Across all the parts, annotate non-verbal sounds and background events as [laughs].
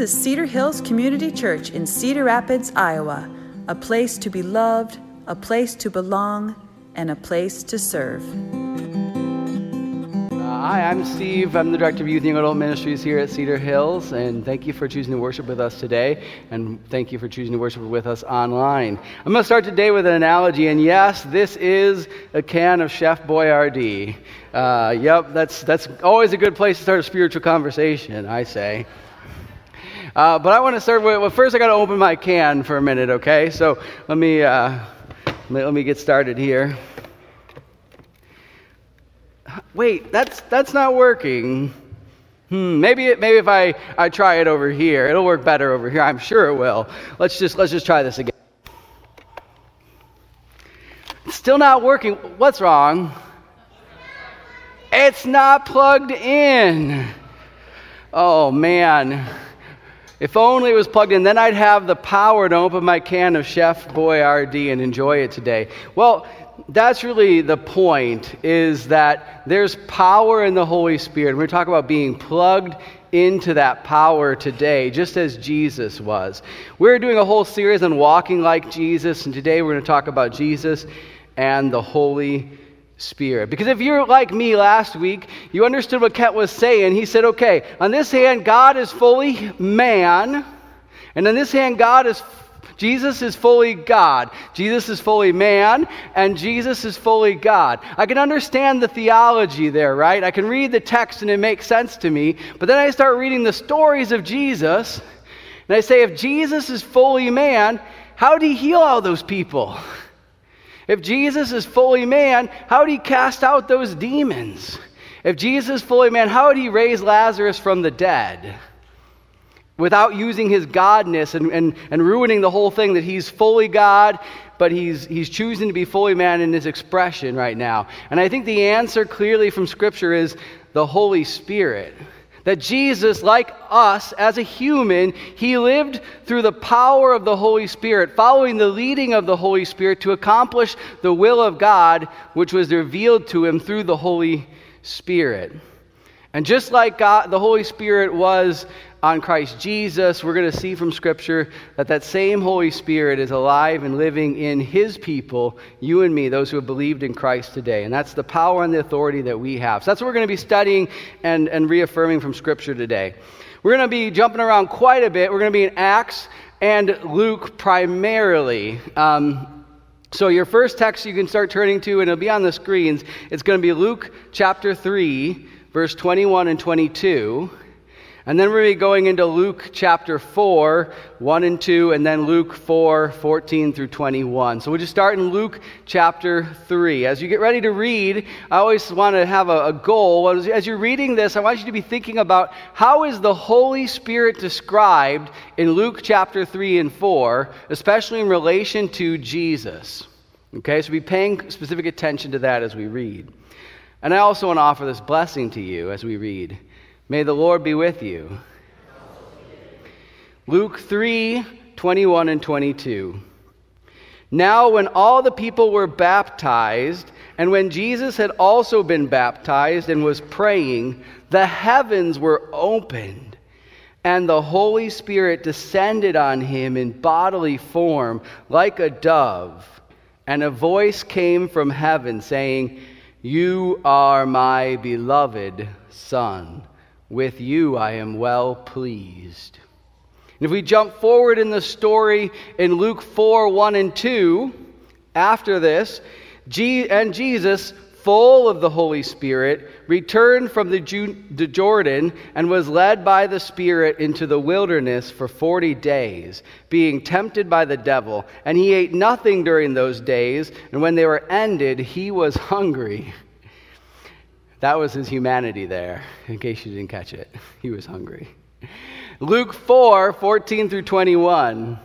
This is Cedar Hills Community Church in Cedar Rapids, Iowa, a place to be loved, a place to belong, and a place to serve. Uh, hi, I'm Steve. I'm the Director of Youth and Adult Ministries here at Cedar Hills, and thank you for choosing to worship with us today, and thank you for choosing to worship with us online. I'm going to start today with an analogy, and yes, this is a can of Chef Boyardee. Uh, yep, that's, that's always a good place to start a spiritual conversation, I say. Uh, but I want to start with, well, first I got to open my can for a minute, okay? So let me, uh, let, let me get started here. Wait, that's, that's not working. Hmm, maybe, it, maybe if I, I try it over here, it'll work better over here. I'm sure it will. Let's just, let's just try this again. still not working. What's wrong? It's not plugged in. Oh, man. If only it was plugged in, then I'd have the power to open my can of Chef Boyardee and enjoy it today. Well, that's really the point is that there's power in the Holy Spirit. We're talking about being plugged into that power today, just as Jesus was. We're doing a whole series on walking like Jesus, and today we're going to talk about Jesus and the Holy Spirit. Because if you're like me last week, you understood what Kent was saying. He said, okay, on this hand, God is fully man, and on this hand, God is Jesus is fully God. Jesus is fully man, and Jesus is fully God. I can understand the theology there, right? I can read the text and it makes sense to me. But then I start reading the stories of Jesus, and I say, if Jesus is fully man, how did he heal all those people? If Jesus is fully man, how did he cast out those demons? If Jesus is fully man, how did he raise Lazarus from the dead? without using his godness and, and, and ruining the whole thing that he's fully God, but he's, he's choosing to be fully man in his expression right now. And I think the answer clearly from Scripture is the Holy Spirit. That Jesus, like us as a human, he lived through the power of the Holy Spirit, following the leading of the Holy Spirit to accomplish the will of God, which was revealed to him through the Holy Spirit. And just like God, the Holy Spirit was on Christ Jesus, we're going to see from Scripture that that same Holy Spirit is alive and living in His people, you and me, those who have believed in Christ today. And that's the power and the authority that we have. So that's what we're going to be studying and, and reaffirming from Scripture today. We're going to be jumping around quite a bit. We're going to be in Acts and Luke primarily. Um, so, your first text you can start turning to, and it'll be on the screens. It's going to be Luke chapter 3, verse 21 and 22. And then we're going to be going into Luke chapter 4, 1 and 2, and then Luke 4, 14 through 21. So we'll just start in Luke chapter 3. As you get ready to read, I always want to have a, a goal. As you're reading this, I want you to be thinking about how is the Holy Spirit described in Luke chapter 3 and 4, especially in relation to Jesus. Okay, so be paying specific attention to that as we read. And I also want to offer this blessing to you as we read. May the Lord be with you. Luke 3 21 and 22. Now, when all the people were baptized, and when Jesus had also been baptized and was praying, the heavens were opened, and the Holy Spirit descended on him in bodily form like a dove. And a voice came from heaven saying, You are my beloved Son with you I am well pleased. And if we jump forward in the story in Luke 4 1 and 2, after this, and Jesus, full of the Holy Spirit, returned from the Jordan and was led by the Spirit into the wilderness for 40 days, being tempted by the devil. And he ate nothing during those days, and when they were ended, he was hungry. That was his humanity there, in case you didn't catch it. He was hungry. Luke 4 14 through 21.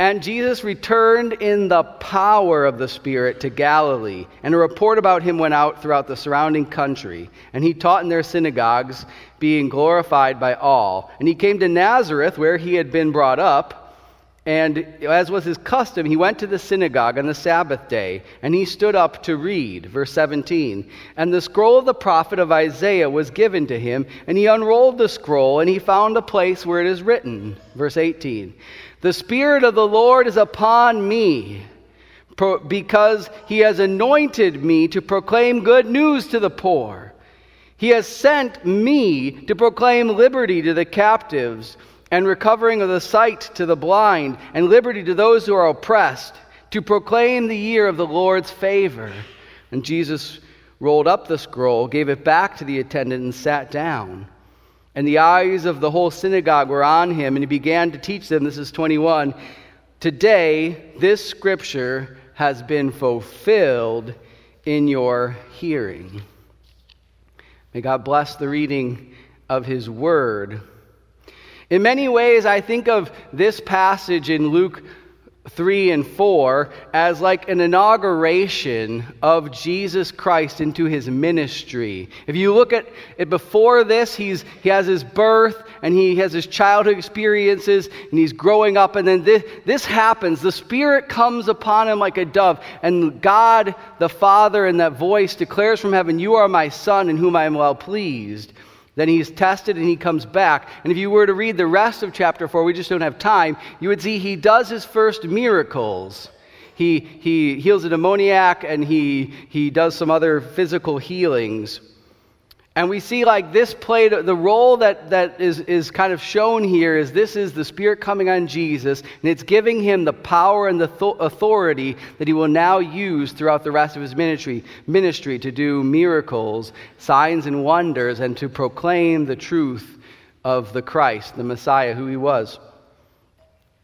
And Jesus returned in the power of the Spirit to Galilee, and a report about him went out throughout the surrounding country. And he taught in their synagogues, being glorified by all. And he came to Nazareth, where he had been brought up. And as was his custom, he went to the synagogue on the Sabbath day, and he stood up to read. Verse 17. And the scroll of the prophet of Isaiah was given to him, and he unrolled the scroll, and he found a place where it is written. Verse 18. The Spirit of the Lord is upon me, because he has anointed me to proclaim good news to the poor. He has sent me to proclaim liberty to the captives and recovering of the sight to the blind, and liberty to those who are oppressed, to proclaim the year of the Lord's favor. And Jesus rolled up the scroll, gave it back to the attendant, and sat down. And the eyes of the whole synagogue were on him, and he began to teach them. This is 21. Today, this scripture has been fulfilled in your hearing. May God bless the reading of his word. In many ways, I think of this passage in Luke 3 and 4 as like an inauguration of Jesus Christ into his ministry. If you look at it before this, he's, he has his birth and he has his childhood experiences and he's growing up, and then this, this happens. The Spirit comes upon him like a dove, and God the Father in that voice declares from heaven, You are my Son in whom I am well pleased. Then he's tested and he comes back. And if you were to read the rest of chapter 4, we just don't have time, you would see he does his first miracles. He, he heals a demoniac and he, he does some other physical healings. And we see like this played the role that, that is, is kind of shown here is this is the Spirit coming on Jesus, and it's giving him the power and the th- authority that he will now use throughout the rest of his ministry, ministry to do miracles, signs, and wonders, and to proclaim the truth of the Christ, the Messiah, who he was.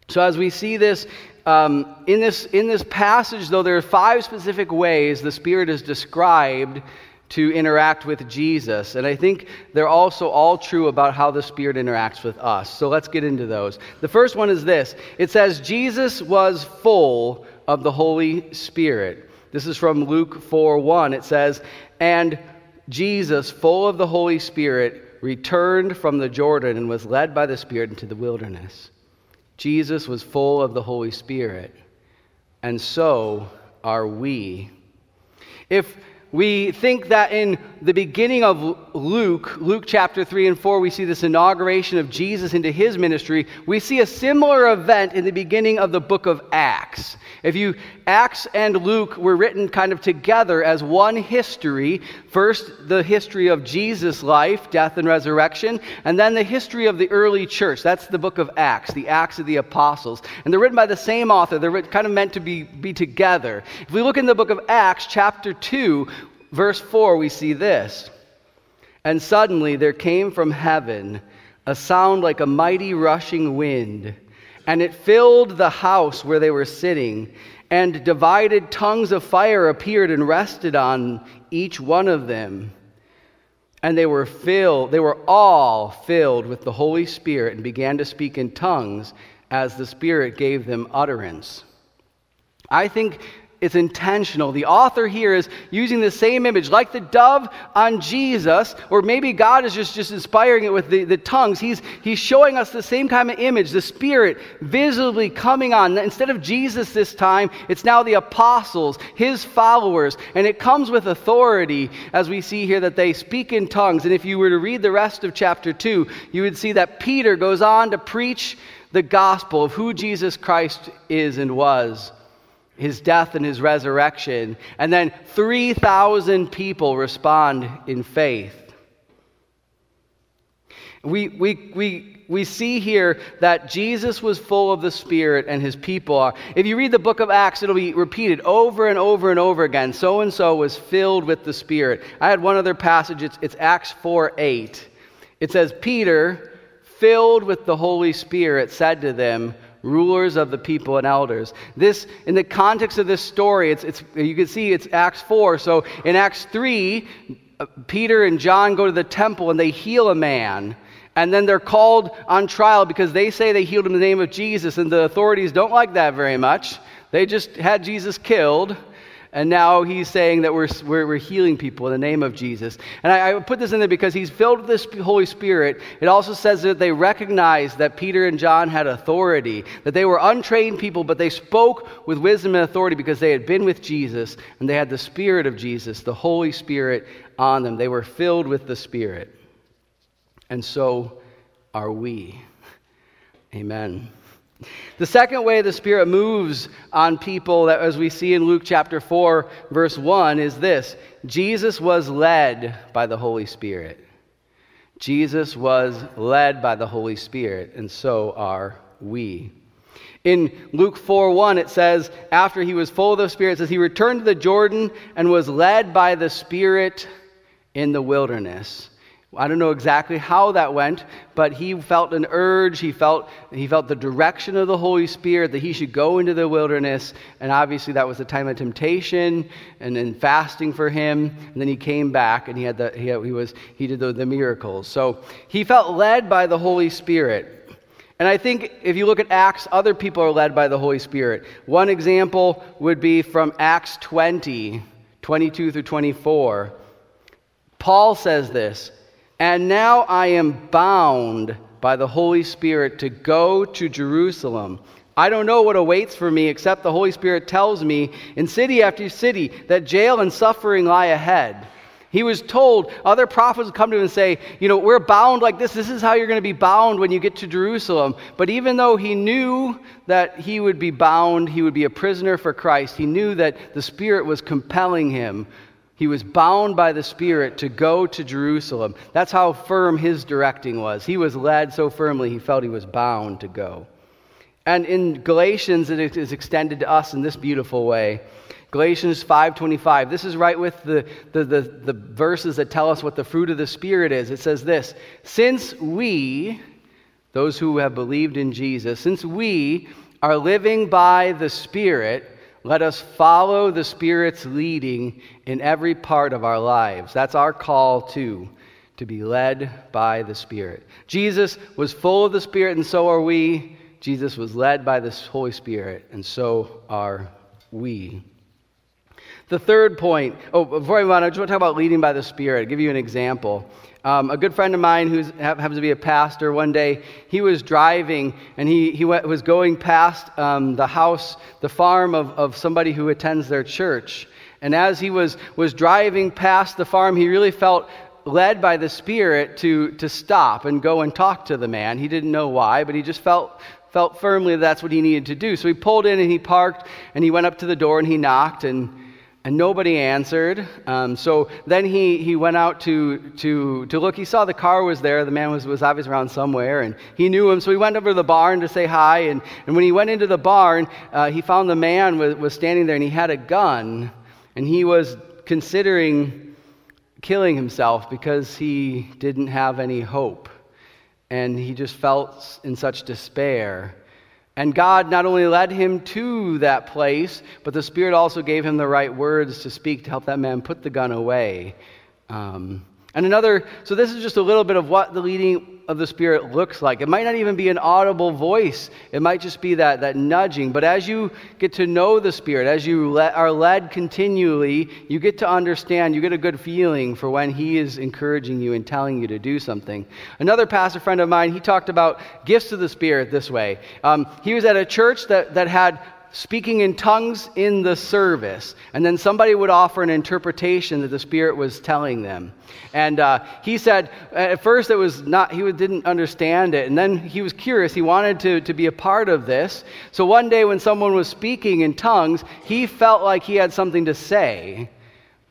So as we see this um, in this in this passage, though, there are five specific ways the Spirit is described to interact with Jesus. And I think they're also all true about how the Spirit interacts with us. So let's get into those. The first one is this it says, Jesus was full of the Holy Spirit. This is from Luke 4 1. It says, And Jesus, full of the Holy Spirit, returned from the Jordan and was led by the Spirit into the wilderness. Jesus was full of the Holy Spirit, and so are we. If we think that in the beginning of Luke, Luke chapter 3 and 4, we see this inauguration of Jesus into his ministry. We see a similar event in the beginning of the book of Acts. If you, Acts and Luke were written kind of together as one history. First, the history of Jesus' life, death, and resurrection, and then the history of the early church. That's the book of Acts, the Acts of the Apostles. And they're written by the same author. They're kind of meant to be, be together. If we look in the book of Acts, chapter 2, verse 4, we see this. And suddenly there came from heaven a sound like a mighty rushing wind, and it filled the house where they were sitting, and divided tongues of fire appeared and rested on each one of them. And they were filled, they were all filled with the Holy Spirit and began to speak in tongues as the Spirit gave them utterance. I think it's intentional. The author here is using the same image, like the dove on Jesus, or maybe God is just, just inspiring it with the, the tongues. He's, he's showing us the same kind of image, the Spirit visibly coming on. Instead of Jesus this time, it's now the apostles, his followers, and it comes with authority, as we see here that they speak in tongues. And if you were to read the rest of chapter 2, you would see that Peter goes on to preach the gospel of who Jesus Christ is and was his death and his resurrection. And then 3,000 people respond in faith. We, we, we, we see here that Jesus was full of the Spirit and his people are. If you read the book of Acts, it'll be repeated over and over and over again. So and so was filled with the Spirit. I had one other passage, it's, it's Acts 4 8. It says, Peter, filled with the Holy Spirit, said to them, rulers of the people and elders. This, in the context of this story, it's, it's, you can see it's Acts 4. So in Acts 3, uh, Peter and John go to the temple and they heal a man. And then they're called on trial because they say they healed him in the name of Jesus, and the authorities don't like that very much. They just had Jesus killed. And now he's saying that we're, we're, we're, healing people in the name of Jesus. And I, I put this in there because he's filled with this Holy Spirit. It also says that they recognized that Peter and John had authority, that they were untrained people, but they spoke with wisdom and authority because they had been with Jesus and they had the Spirit of Jesus, the Holy Spirit on them. They were filled with the Spirit. And so are we. Amen. The second way the Spirit moves on people, that as we see in Luke chapter 4, verse 1, is this Jesus was led by the Holy Spirit. Jesus was led by the Holy Spirit, and so are we. In Luke 4 1, it says, after he was full of the Spirit, it says, he returned to the Jordan and was led by the Spirit in the wilderness. I don't know exactly how that went, but he felt an urge. He felt, he felt the direction of the Holy Spirit that he should go into the wilderness. And obviously, that was a time of temptation and then fasting for him. And then he came back and he, had the, he, had, he, was, he did the, the miracles. So he felt led by the Holy Spirit. And I think if you look at Acts, other people are led by the Holy Spirit. One example would be from Acts 20, 22 through 24. Paul says this. And now I am bound by the Holy Spirit to go to Jerusalem. I don't know what awaits for me except the Holy Spirit tells me in city after city that jail and suffering lie ahead. He was told, other prophets would come to him and say, You know, we're bound like this. This is how you're going to be bound when you get to Jerusalem. But even though he knew that he would be bound, he would be a prisoner for Christ, he knew that the Spirit was compelling him he was bound by the Spirit to go to Jerusalem. That's how firm his directing was. He was led so firmly he felt he was bound to go. And in Galatians, it is extended to us in this beautiful way. Galatians 5:25. This is right with the, the, the, the verses that tell us what the fruit of the Spirit is. It says this: Since we, those who have believed in Jesus, since we are living by the Spirit, let us follow the Spirit's leading in every part of our lives. That's our call, too, to be led by the Spirit. Jesus was full of the Spirit, and so are we. Jesus was led by the Holy Spirit, and so are we. The third point, oh, before I move on, I just want to talk about leading by the Spirit. I'll give you an example. Um, a good friend of mine who happens to be a pastor, one day he was driving and he, he went, was going past um, the house, the farm of, of somebody who attends their church. And as he was, was driving past the farm, he really felt led by the Spirit to, to stop and go and talk to the man. He didn't know why, but he just felt, felt firmly that that's what he needed to do. So he pulled in and he parked and he went up to the door and he knocked and and nobody answered. Um, so then he, he went out to, to, to look. He saw the car was there. The man was, was obviously around somewhere, and he knew him. So he went over to the barn to say hi. And, and when he went into the barn, uh, he found the man was, was standing there, and he had a gun. And he was considering killing himself because he didn't have any hope. And he just felt in such despair. And God not only led him to that place, but the Spirit also gave him the right words to speak to help that man put the gun away. Um, and another, so this is just a little bit of what the leading of the Spirit looks like. It might not even be an audible voice, it might just be that, that nudging. But as you get to know the Spirit, as you are led continually, you get to understand, you get a good feeling for when He is encouraging you and telling you to do something. Another pastor friend of mine, he talked about gifts of the Spirit this way. Um, he was at a church that, that had speaking in tongues in the service. And then somebody would offer an interpretation that the Spirit was telling them. And uh, he said, at first it was not, he didn't understand it. And then he was curious. He wanted to, to be a part of this. So one day when someone was speaking in tongues, he felt like he had something to say,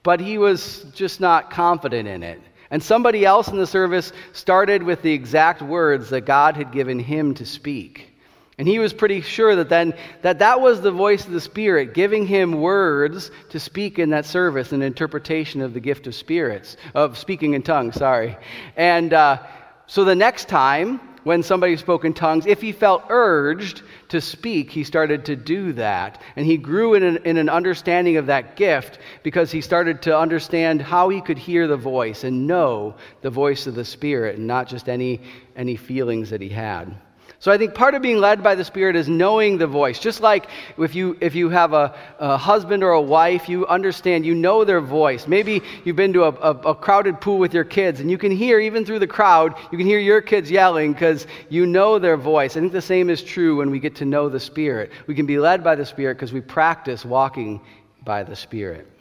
but he was just not confident in it. And somebody else in the service started with the exact words that God had given him to speak. And he was pretty sure that then that that was the voice of the Spirit giving him words to speak in that service, an interpretation of the gift of spirits, of speaking in tongues, sorry. And uh, so the next time when somebody spoke in tongues, if he felt urged to speak, he started to do that. And he grew in an, in an understanding of that gift because he started to understand how he could hear the voice and know the voice of the Spirit and not just any, any feelings that he had. So I think part of being led by the Spirit is knowing the voice. Just like if you, if you have a, a husband or a wife, you understand, you know their voice. Maybe you've been to a, a, a, crowded pool with your kids, and you can hear, even through the crowd, you can hear your kids yelling because you know their voice. I think the same is true when we get to know the Spirit. We can be led by the Spirit because we practice walking by the Spirit.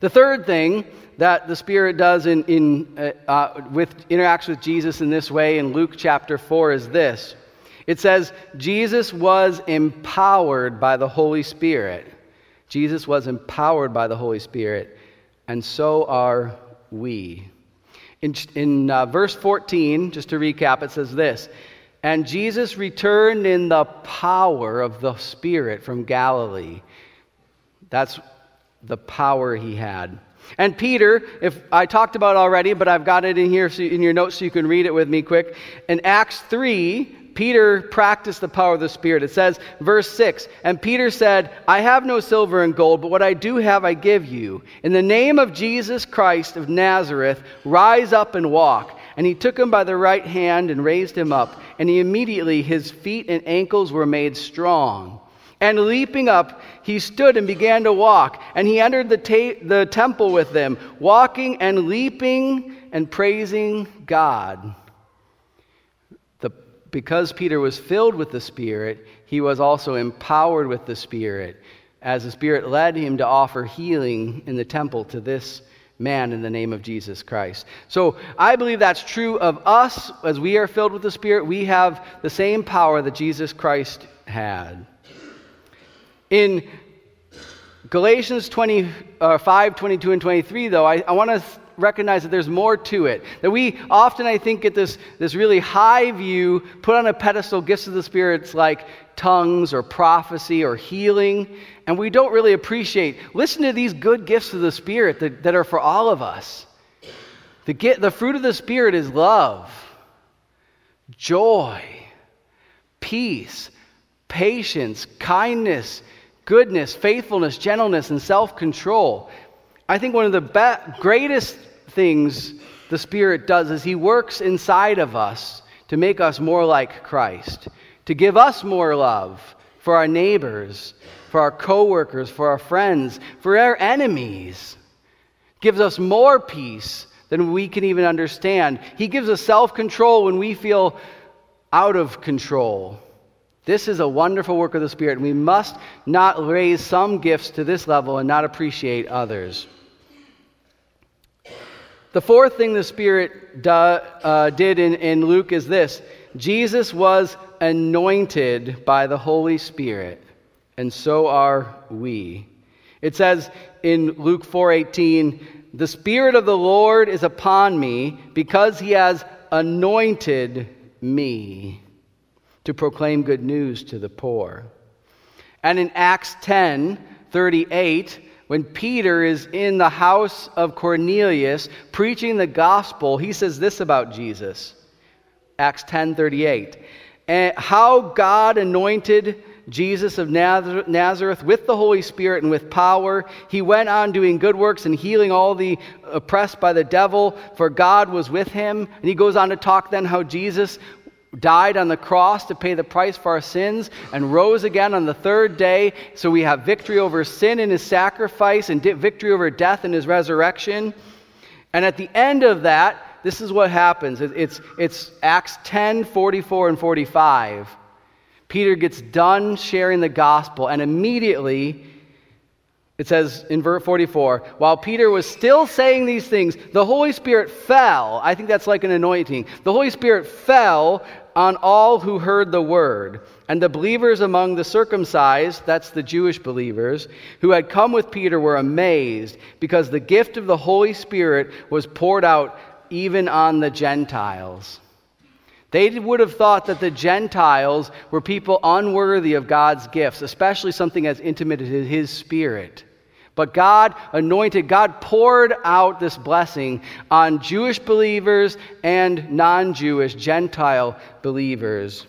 The third thing that the Spirit does in, in, uh, uh, with, interacts with Jesus in this way in Luke chapter 4 is this. It says, Jesus was empowered by the Holy Spirit. Jesus was empowered by the Holy Spirit, and so are we. In, in uh, verse 14, just to recap, it says this And Jesus returned in the power of the Spirit from Galilee. That's the power he had. And Peter, if I talked about already, but I've got it in here so, in your notes so you can read it with me quick. In Acts 3, Peter practiced the power of the Spirit. It says, verse 6, and Peter said, I have no silver and gold, but what I do have I give you. In the name of Jesus Christ of Nazareth, rise up and walk. And he took him by the right hand and raised him up, and he immediately his feet and ankles were made strong. And leaping up, he stood and began to walk. And he entered the, ta- the temple with them, walking and leaping and praising God. The, because Peter was filled with the Spirit, he was also empowered with the Spirit, as the Spirit led him to offer healing in the temple to this man in the name of Jesus Christ. So I believe that's true of us as we are filled with the Spirit. We have the same power that Jesus Christ had. In Galatians 20, uh, 5, 22, and 23, though, I, I want to recognize that there's more to it. That we often, I think, get this, this really high view, put on a pedestal gifts of the spirits like tongues or prophecy or healing, and we don't really appreciate. Listen to these good gifts of the Spirit that, that are for all of us. The, get, the fruit of the Spirit is love, joy, peace, patience, kindness goodness, faithfulness, gentleness, and self control. I think one of the be- greatest things the Spirit does is He works inside of us to make us more like Christ, to give us more love for our neighbors, for our coworkers, for our friends, for our enemies. Gives us more peace than we can even understand. He gives us self control when we feel out of control. This is a wonderful work of the Spirit, and we must not raise some gifts to this level and not appreciate others. The fourth thing the Spirit do, uh, did in, in Luke is this Jesus was anointed by the Holy Spirit, and so are we. It says in Luke 4:18, "The Spirit of the Lord is upon me because he has anointed me." To proclaim good news to the poor. And in Acts 10 38, when Peter is in the house of Cornelius preaching the gospel, he says this about Jesus. Acts 10 38. And how God anointed Jesus of Nazareth with the Holy Spirit and with power. He went on doing good works and healing all the oppressed by the devil, for God was with him. And he goes on to talk then how Jesus died on the cross to pay the price for our sins and rose again on the third day. So we have victory over sin in his sacrifice and victory over death in his resurrection. And at the end of that, this is what happens it's, it's Acts 10 44 and 45. Peter gets done sharing the gospel, and immediately it says in verse 44, while Peter was still saying these things, the Holy Spirit fell. I think that's like an anointing. The Holy Spirit fell on all who heard the word. And the believers among the circumcised, that's the Jewish believers, who had come with Peter were amazed because the gift of the Holy Spirit was poured out even on the Gentiles. They would have thought that the Gentiles were people unworthy of God's gifts, especially something as intimate as His Spirit. But God anointed, God poured out this blessing on Jewish believers and non Jewish, Gentile believers.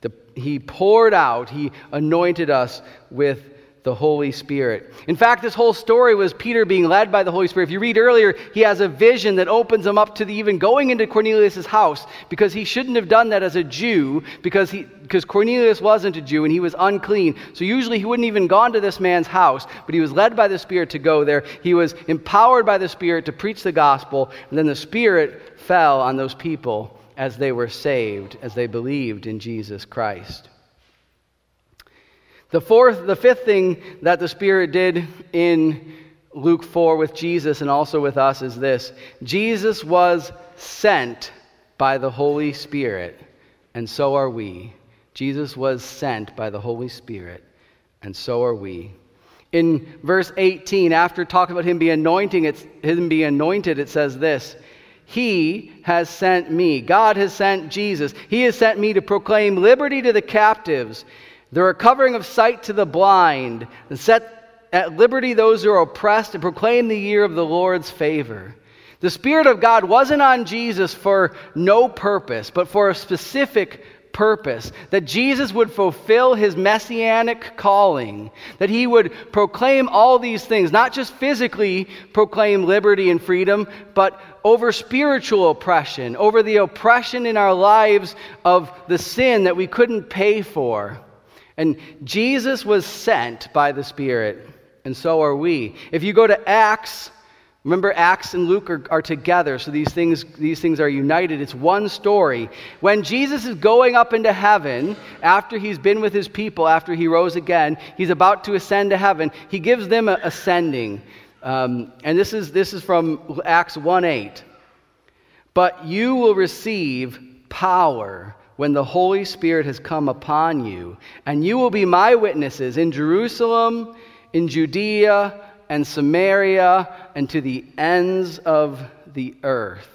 The, he poured out, He anointed us with the Holy Spirit. In fact, this whole story was Peter being led by the Holy Spirit. If you read earlier, he has a vision that opens him up to the, even going into Cornelius' house because he shouldn't have done that as a Jew because, he, because Cornelius wasn't a Jew and he was unclean. So usually he wouldn't even gone to this man's house, but he was led by the Spirit to go there. He was empowered by the Spirit to preach the gospel, and then the Spirit fell on those people as they were saved, as they believed in Jesus Christ. The fourth, the fifth thing that the Spirit did in Luke 4 with Jesus and also with us is this Jesus was sent by the Holy Spirit, and so are we. Jesus was sent by the Holy Spirit, and so are we. In verse 18, after talking about him being anointing, it's him being anointed, it says this He has sent me. God has sent Jesus. He has sent me to proclaim liberty to the captives the recovering of sight to the blind, and set at liberty those who are oppressed, and proclaim the year of the Lord's favor. The Spirit of God wasn't on Jesus for no purpose, but for a specific purpose that Jesus would fulfill his messianic calling, that he would proclaim all these things, not just physically proclaim liberty and freedom, but over spiritual oppression, over the oppression in our lives of the sin that we couldn't pay for. And Jesus was sent by the Spirit, and so are we. If you go to Acts, remember Acts and Luke are, are, together, so these things, these things are united. It's one story. When Jesus is going up into heaven, after he's been with his people, after he rose again, he's about to ascend to heaven, he gives them a ascending. Um, and this is, this is from Acts 1 8. But you will receive power when the Holy Spirit has come upon you, and you will be my witnesses in Jerusalem, in Judea, and Samaria, and to the ends of the earth.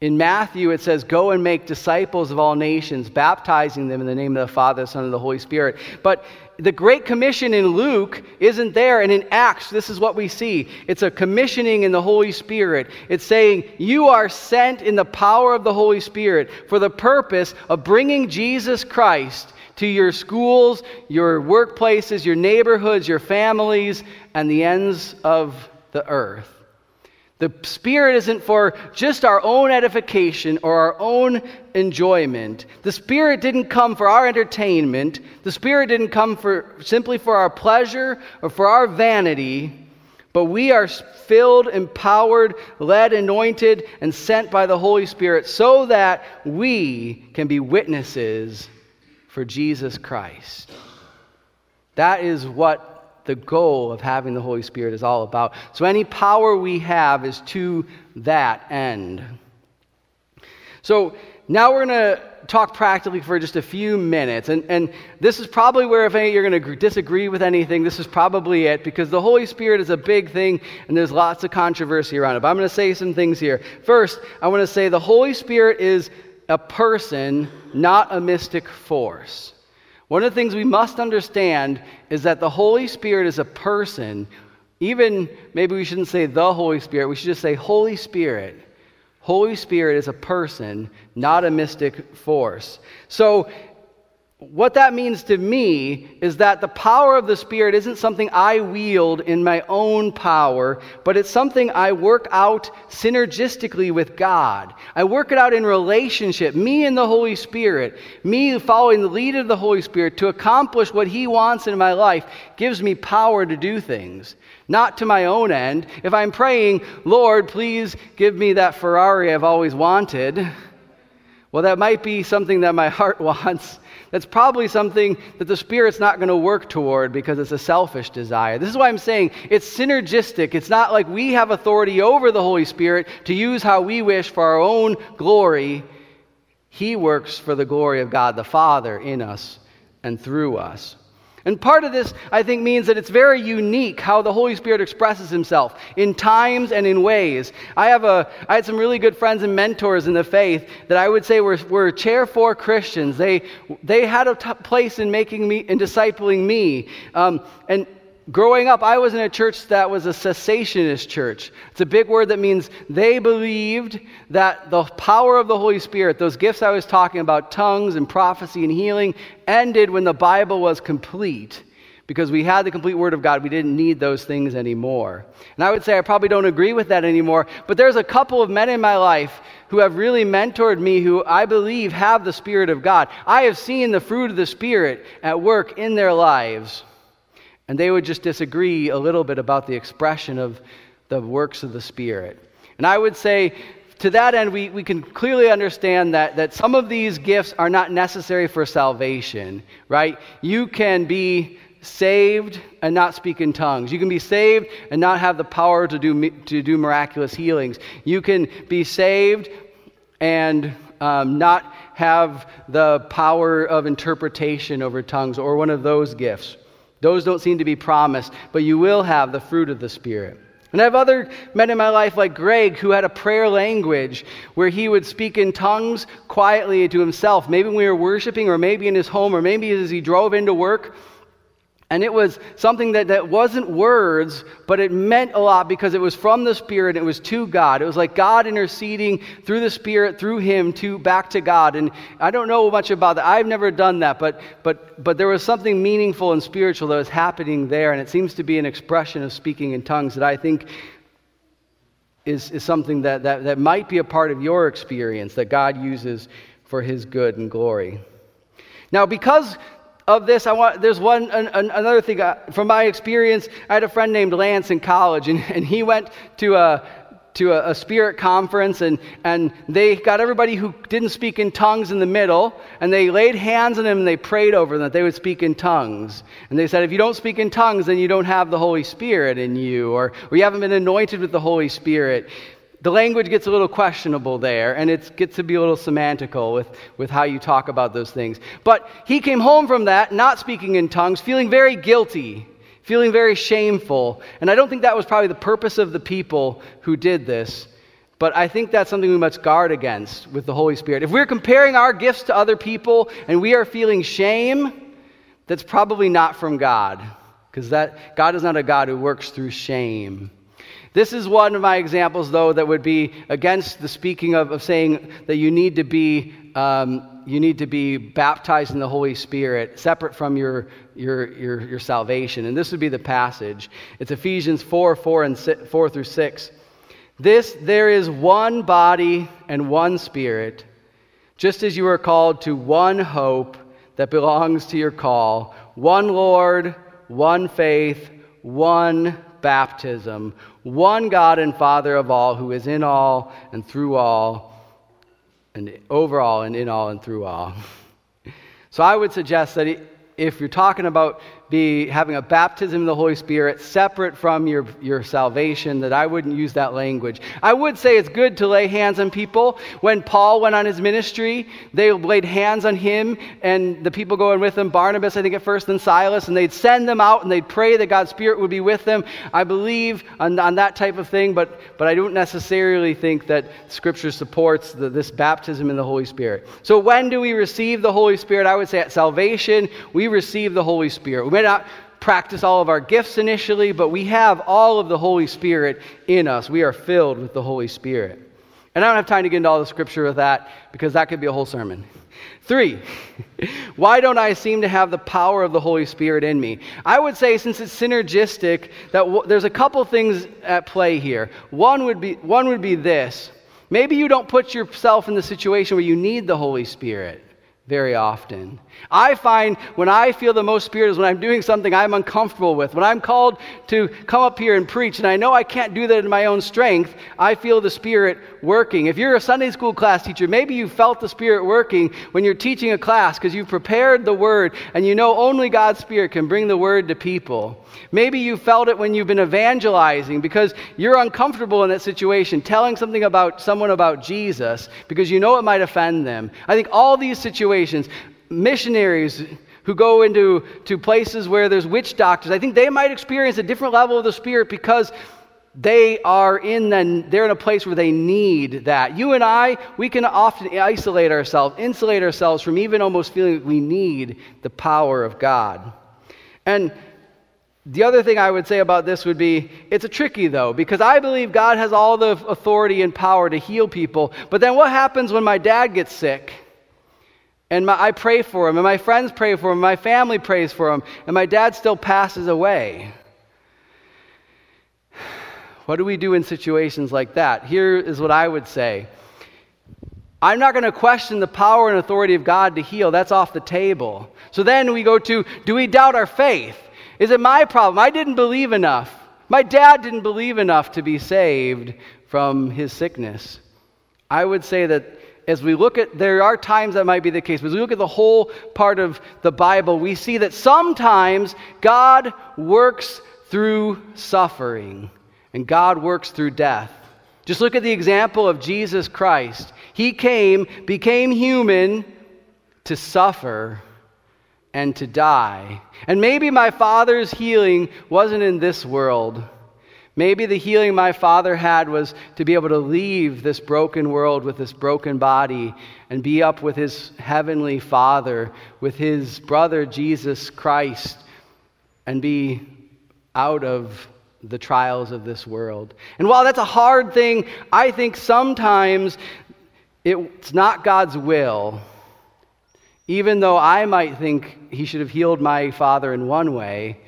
In Matthew, it says, Go and make disciples of all nations, baptizing them in the name of the Father, the Son, and the Holy Spirit. But the Great Commission in Luke isn't there. And in Acts, this is what we see it's a commissioning in the Holy Spirit. It's saying, You are sent in the power of the Holy Spirit for the purpose of bringing Jesus Christ to your schools, your workplaces, your neighborhoods, your families, and the ends of the earth. The Spirit isn't for just our own edification or our own enjoyment. The Spirit didn't come for our entertainment. The Spirit didn't come for simply for our pleasure or for our vanity. But we are filled, empowered, led, anointed, and sent by the Holy Spirit so that we can be witnesses for Jesus Christ. That is what the goal of having the Holy Spirit is all about. So any power we have is to that end. So now we're going to talk practically for just a few minutes. And, and this is probably where, if any, you're going to disagree with anything, this is probably it because the Holy Spirit is a big thing and there's lots of controversy around it. But I'm going to say some things here. First, I want to say the Holy Spirit is a person, not a mystic force. One of the things we must understand is that the Holy Spirit is a person. Even maybe we shouldn't say the Holy Spirit, we should just say Holy Spirit. Holy Spirit is a person, not a mystic force. So what that means to me is that the power of the Spirit isn't something I wield in my own power, but it's something I work out synergistically with God. I work it out in relationship, me and the Holy Spirit, me following the lead of the Holy Spirit to accomplish what He wants in my life gives me power to do things, not to my own end. If I'm praying, Lord, please give me that Ferrari I've always wanted, well, that might be something that my [laughs] heart wants that's probably something that the Spirit's not going to work toward because it's a selfish desire. This is why I'm saying it's synergistic. It's not like we have authority over the Holy Spirit to use how we wish for our own glory. He works for the glory of God the Father in us and through us. And part of this, I think, means that it's very unique how the Holy Spirit expresses himself in times and in ways. I, have a, I had some really good friends and mentors in the faith that I would say were, were chair for Christians. They, they had a t- place in making me, in discipling me. Um, and Growing up, I was in a church that was a cessationist church. It's a big word that means they believed that the power of the Holy Spirit, those gifts I was talking about, tongues and prophecy and healing, ended when the Bible was complete. because we had the complete Word of God. We didn't need those things anymore. And I would say I probably don't agree with that anymore, but there's a couple of men in my life who have really mentored me who I believe have the Spirit of God. I have seen the fruit of the Spirit at work in their lives, and they would just disagree a little bit about the expression of the works of the Spirit. And I would say to that end, we, we can clearly understand that, that some of these gifts are not necessary for salvation, right? You can be saved and not speak in tongues. You can be saved and not have the power to do, to do miraculous healings. You can be saved and um, not have the power of interpretation over tongues or one of those gifts. Those don't seem to be promised, but you will have the fruit of the Spirit. And I have other men in my life, like Greg, who had a prayer language where he would speak in tongues quietly to himself. Maybe when we were worshiping, or maybe in his home, or maybe as he drove into work. And it was something that, that wasn't words, but it meant a lot because it was from the Spirit, it was to God. It was like God interceding through the Spirit, through Him, to back to God. And I don't know much about that. I've never done that, but, but, but there was something meaningful and spiritual that was happening there, and it seems to be an expression of speaking in tongues that I think is, is something that, that, that might be a part of your experience that God uses for His good and glory. Now, because of this, I want, there's one, an, another thing. Uh, from my experience, I had a friend named Lance in college, and, and he went to a, to a, a, spirit conference, and, and they got everybody who didn't speak in tongues in the middle, and they laid hands on them and they prayed over them that they would speak in tongues. And they said, if you don't speak in tongues, then you don't have the Holy Spirit in you, or, or you haven't been anointed with the Holy Spirit the language gets a little questionable there, and it gets to be a little semantical with, with how you talk about those things. But he came home from that, not speaking in tongues, feeling very guilty, feeling very shameful. And I don't think that was probably the purpose of the people who did this. But I think that's something we must guard against with the Holy Spirit. If we're comparing our gifts to other people and we are feeling shame, that's probably not from God. Because that God is not a God who works through shame. This is one of my examples, though, that would be against the speaking of, of saying that you need to be um, you need to be baptized in the Holy Spirit, separate from your, your, your, your salvation. And this would be the passage. It's Ephesians 4 4, and 4 through 6. This, there is one body and one spirit, just as you are called to one hope that belongs to your call, one Lord, one faith, one baptism, one God and Father of all, who is in all and through all, and over all and in all and through all. [laughs] So I would suggest that if you're talking about be having a baptism in the Holy Spirit separate from your, your salvation, that I wouldn't use that language. I would say it's good to lay hands on people. When Paul went on his ministry, they laid hands on him and the people going with him, Barnabas, I think at first, and Silas, and they'd send them out and they'd pray that God's Spirit would be with them. I believe on, on that type of thing, but, but I don't necessarily think that Scripture supports the, this baptism in the Holy Spirit. So when do we receive the Holy Spirit? I would say at salvation, we receive the Holy Spirit may not practice all of our gifts initially, but we have all of the Holy Spirit in us. We are filled with the Holy Spirit. And I don't have time to get into all the scripture with that because that could be a whole sermon. Three, [laughs] why don't I seem to have the power of the Holy Spirit in me? I would say, since it's synergistic, that w- there's a couple things at play here. One would be, one would be this maybe you don't put yourself in the situation where you need the Holy Spirit very often. I find when I feel the most spirit is when I'm doing something I'm uncomfortable with. When I'm called to come up here and preach and I know I can't do that in my own strength, I feel the spirit working. If you're a Sunday school class teacher, maybe you felt the spirit working when you're teaching a class because you've prepared the word and you know only God's spirit can bring the word to people. Maybe you felt it when you've been evangelizing because you're uncomfortable in that situation, telling something about someone about Jesus because you know it might offend them. I think all these situations, missionaries who go into to places where there's witch doctors, I think they might experience a different level of the Spirit because they are in the, they're in a place where they need that. You and I, we can often isolate ourselves, insulate ourselves from even almost feeling we need the power of God. And the other thing I would say about this would be it's a tricky though, because I believe God has all the authority and power to heal people. But then what happens when my dad gets sick? And my, I pray for him, and my friends pray for him, and my family prays for him, and my dad still passes away. [sighs] What do we do in situations like that? Here is what I would say I'm not going to question the power and authority of God to heal. That's off the table. So then we go to do we doubt our faith? Is it my problem? I didn't believe enough. My dad didn't believe enough to be saved from his sickness. I would say that as we look at, there are times that might be the case, but as we look at the whole part of the Bible, we see that sometimes God works through suffering and God works through death. Just look at the example of Jesus Christ. He came, became human to suffer and to die. And maybe my father's healing wasn't in this world. Maybe the healing my father had was to be able to leave this broken world with this broken body and be up with his heavenly father, with his brother Jesus Christ, and be out of the trials of this world. And while that's a hard thing, I think sometimes it's not God's will. Even though I might think he should have healed my father in one way,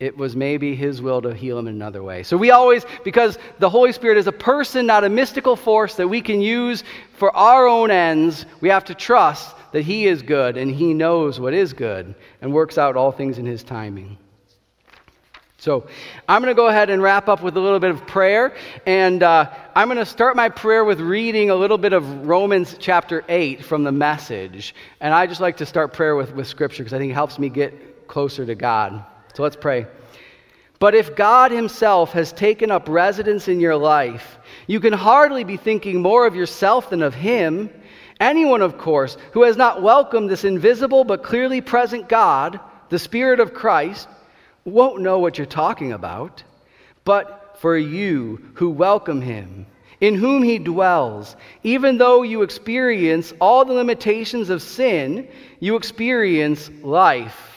it was maybe his will to heal him in another way. So we always, because the Holy Spirit is a person, not a mystical force that we can use for our own ends, we have to trust that he is good and he knows what is good and works out all things in his timing. So I'm going to go ahead and wrap up with a little bit of prayer. And uh, I'm going to start my prayer with reading a little bit of Romans chapter 8 from the message. And I just like to start prayer with, with scripture because I think it helps me get closer to God. So let's pray. But if God Himself has taken up residence in your life, you can hardly be thinking more of yourself than of Him. Anyone, of course, who has not welcomed this invisible but clearly present God, the Spirit of Christ, won't know what you're talking about. But for you who welcome Him, in whom He dwells, even though you experience all the limitations of sin, you experience life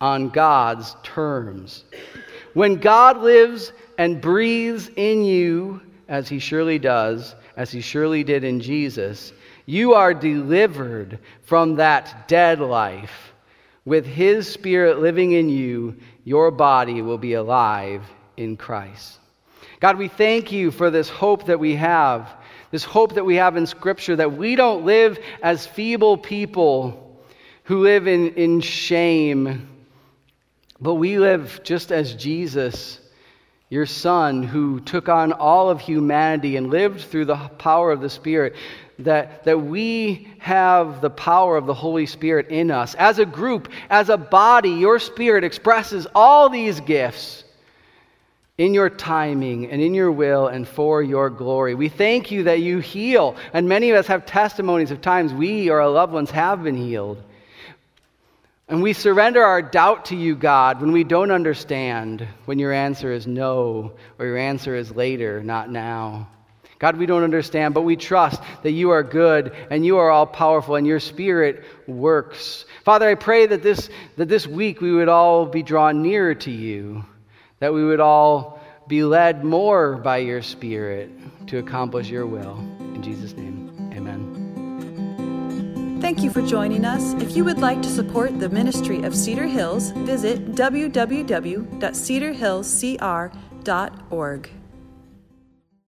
on God's terms. When God lives and breathes in you, as he surely does, as he surely did in Jesus, you are delivered from that dead life. With his spirit living in you, your body will be alive in Christ. God, we thank you for this hope that we have, this hope that we have in Scripture, that we don't live as feeble people who live in, in shame but we live just as Jesus, your Son, who took on all of humanity and lived through the power of the Spirit, that, that we have the power of the Holy Spirit in us. As a group, as a body, your Spirit expresses all these gifts in your timing and in your will and for your glory. We thank you that you heal, and many of us have testimonies of times we or our loved ones have been healed. And we surrender our doubt to you, God, when we don't understand, when your answer is no, or your answer is later, not now. God, we don't understand, but we trust that you are good and you are all powerful and your spirit works. Father, I pray that this, that this week we would all be drawn nearer to you, that we would all be led more by your spirit to accomplish your will. In Jesus' name. Thank you for joining us. If you would like to support the ministry of Cedar Hills, visit www.cedarhillscr.org.